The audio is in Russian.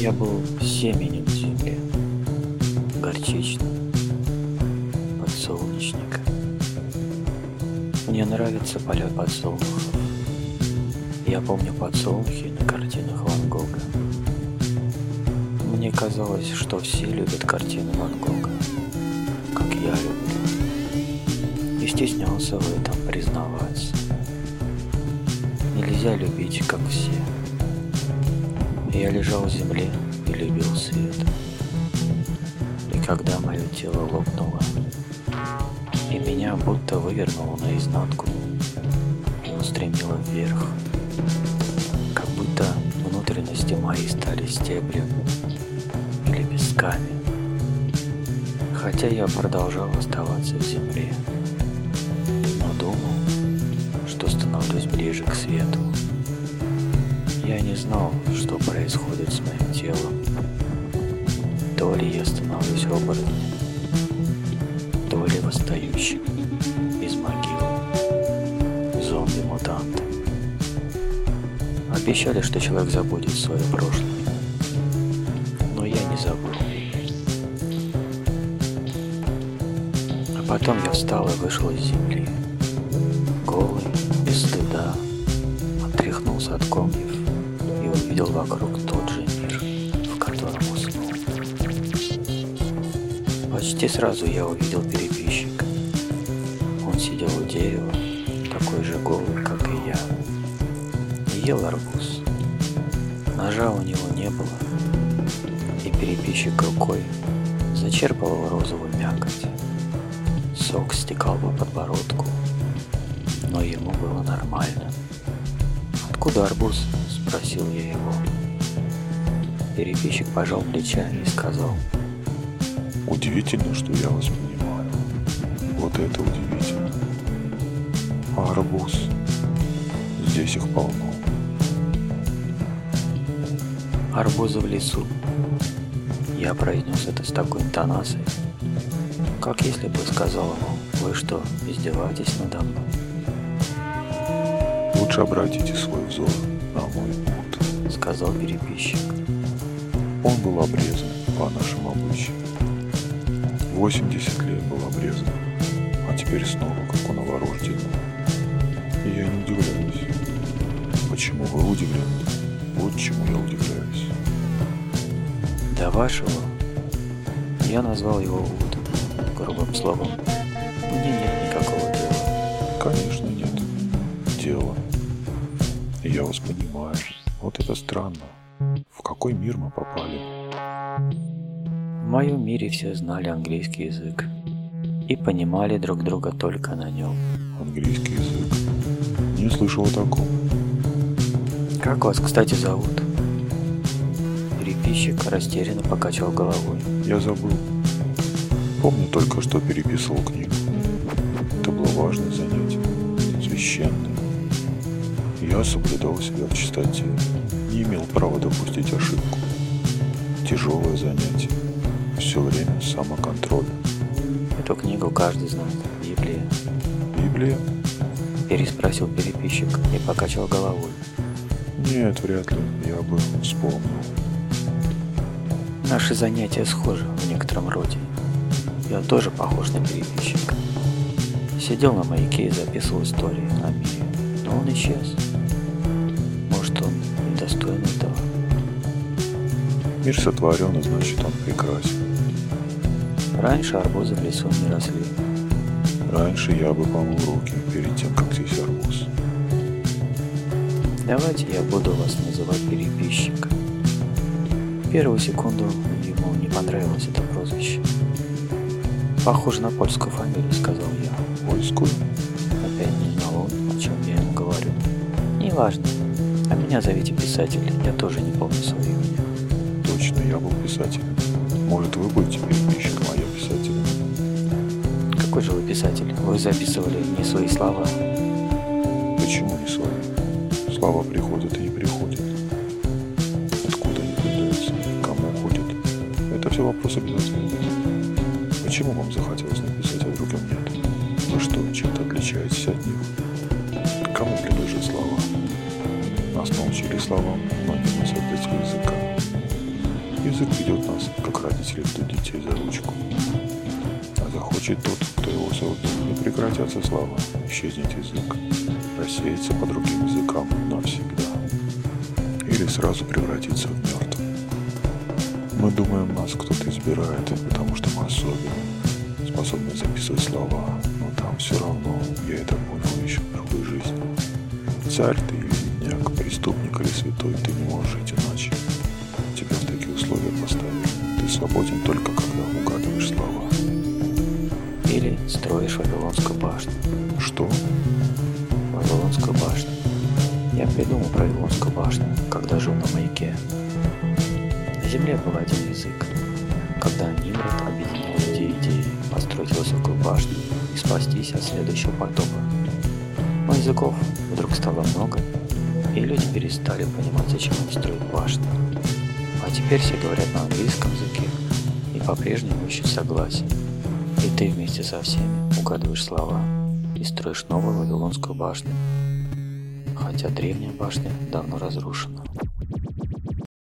Я был семенем в земле, горчичным, подсолнечника. Мне нравится поля подсолнухов. Я помню подсолнухи на картинах Ван Гога. Мне казалось, что все любят картины Ван Гога, как я люблю. И стеснялся в этом признаваться. Нельзя любить, как все. Я лежал в земле и любил свет. И когда мое тело лопнуло, и меня будто вывернуло наизнанку, устремило вверх, как будто внутренности мои стали стеблем или песками, хотя я продолжал оставаться в земле, но думал, что становлюсь ближе к свету. Я не знал, что происходит с моим телом. То ли я становлюсь оборотнем, то ли восстающим из могилы, зомби-мутантом. Обещали, что человек забудет свое прошлое, но я не забыл. А потом я встал и вышел из земли, голый, без стыда, отряхнулся от комьев увидел вокруг тот же мир, в котором уснул. Почти сразу я увидел переписчика. Он сидел у дерева, такой же голый, как и я, и ел арбуз. Ножа у него не было, и переписчик рукой зачерпывал розовую мякоть. Сок стекал по подбородку, но ему было нормально. «Откуда арбуз?» – спросил я его. Переписчик пожал плечами и сказал, Удивительно, что я вас понимаю. Вот это удивительно. А арбуз? Здесь их полно. «Арбузы в лесу». Я произнес это с такой интонацией, как если бы сказал ему, «Вы что, издеваетесь надо мной?» Лучше обратите свой взор на мой путь. сказал переписчик. Он был обрезан по нашим обычаям. 80 лет был обрезан, а теперь снова как у новорожденного. И я не удивляюсь. Почему вы удивлены? Вот чему я удивляюсь. До вашего я назвал его Вуд, грубым словом. Мне нет никакого дела. Конечно. Я вас понимаю. Вот это странно. В какой мир мы попали? В моем мире все знали английский язык и понимали друг друга только на нем. Английский язык. Не слышал о таком. Как вас, кстати, зовут? Переписчик растерянно покачал головой. Я забыл. Помню только, что переписывал книгу. Это было важное занятие. Священное. Я соблюдал себя в чистоте. Не имел права допустить ошибку. Тяжелое занятие. Все время самоконтроль. Эту книгу каждый знает. Библия. Библия? Переспросил переписчик и покачал головой. Нет, вряд ли. Я бы вспомнил. Наши занятия схожи в некотором роде. Я тоже похож на переписчика. Сидел на маяке и записывал истории о мире, но он исчез. Может, он недостоин этого? Мир сотворен, и значит он прекрасен. Раньше арбузы в лесу не росли. Раньше я бы помыл руки перед тем, как съесть арбуз. Давайте я буду вас называть переписчик. Первую секунду ему не понравилось это прозвище. Похоже на польскую фамилию, сказал я. Польскую? Опять не знал он, о чем я ему говорю. Неважно. Меня зовите писатель, я тоже не помню свое имя. Точно, я был писателем. Может, вы будете переписчиком, а я писателем. Какой же вы писатель? Вы записывали не свои слова. Почему не свои? Слова приходят и не приходят. Откуда они появляются? Кому ходят? Это все вопрос обязательно. Почему вам захотелось написать, а другим нет? Вы что, чем-то отличаетесь от них? Кому принадлежат слова? Нас научили словам, но не мы создатели языка. Язык ведет нас, как родители ведут детей за ручку. А захочет тот, кто его создал, не прекратятся слова, исчезнет язык, рассеется по другим языкам навсегда. Или сразу превратится в мертвый. Мы думаем, нас кто-то избирает, потому что мы особенные, способны записывать слова, но там все равно, я это понял еще в другой жизни. Царь ты или бедняк, преступник или святой, ты не можешь жить иначе. Тебя в такие условия поставили. Ты свободен только когда угадываешь слова. Или строишь Вавилонскую башню. Что? Вавилонскую башню. Я придумал про Вавилонскую башню, когда жил на маяке. На земле был один язык. Когда Нимрод объединял людей идеи построить высокую башню и спастись от следующего потопа. Но языков вдруг стало много, и люди перестали понимать, зачем они строят башни. А теперь все говорят на английском языке и по-прежнему ищут согласие. И ты вместе со всеми угадываешь слова и строишь новую Вавилонскую башню, хотя древняя башня давно разрушена.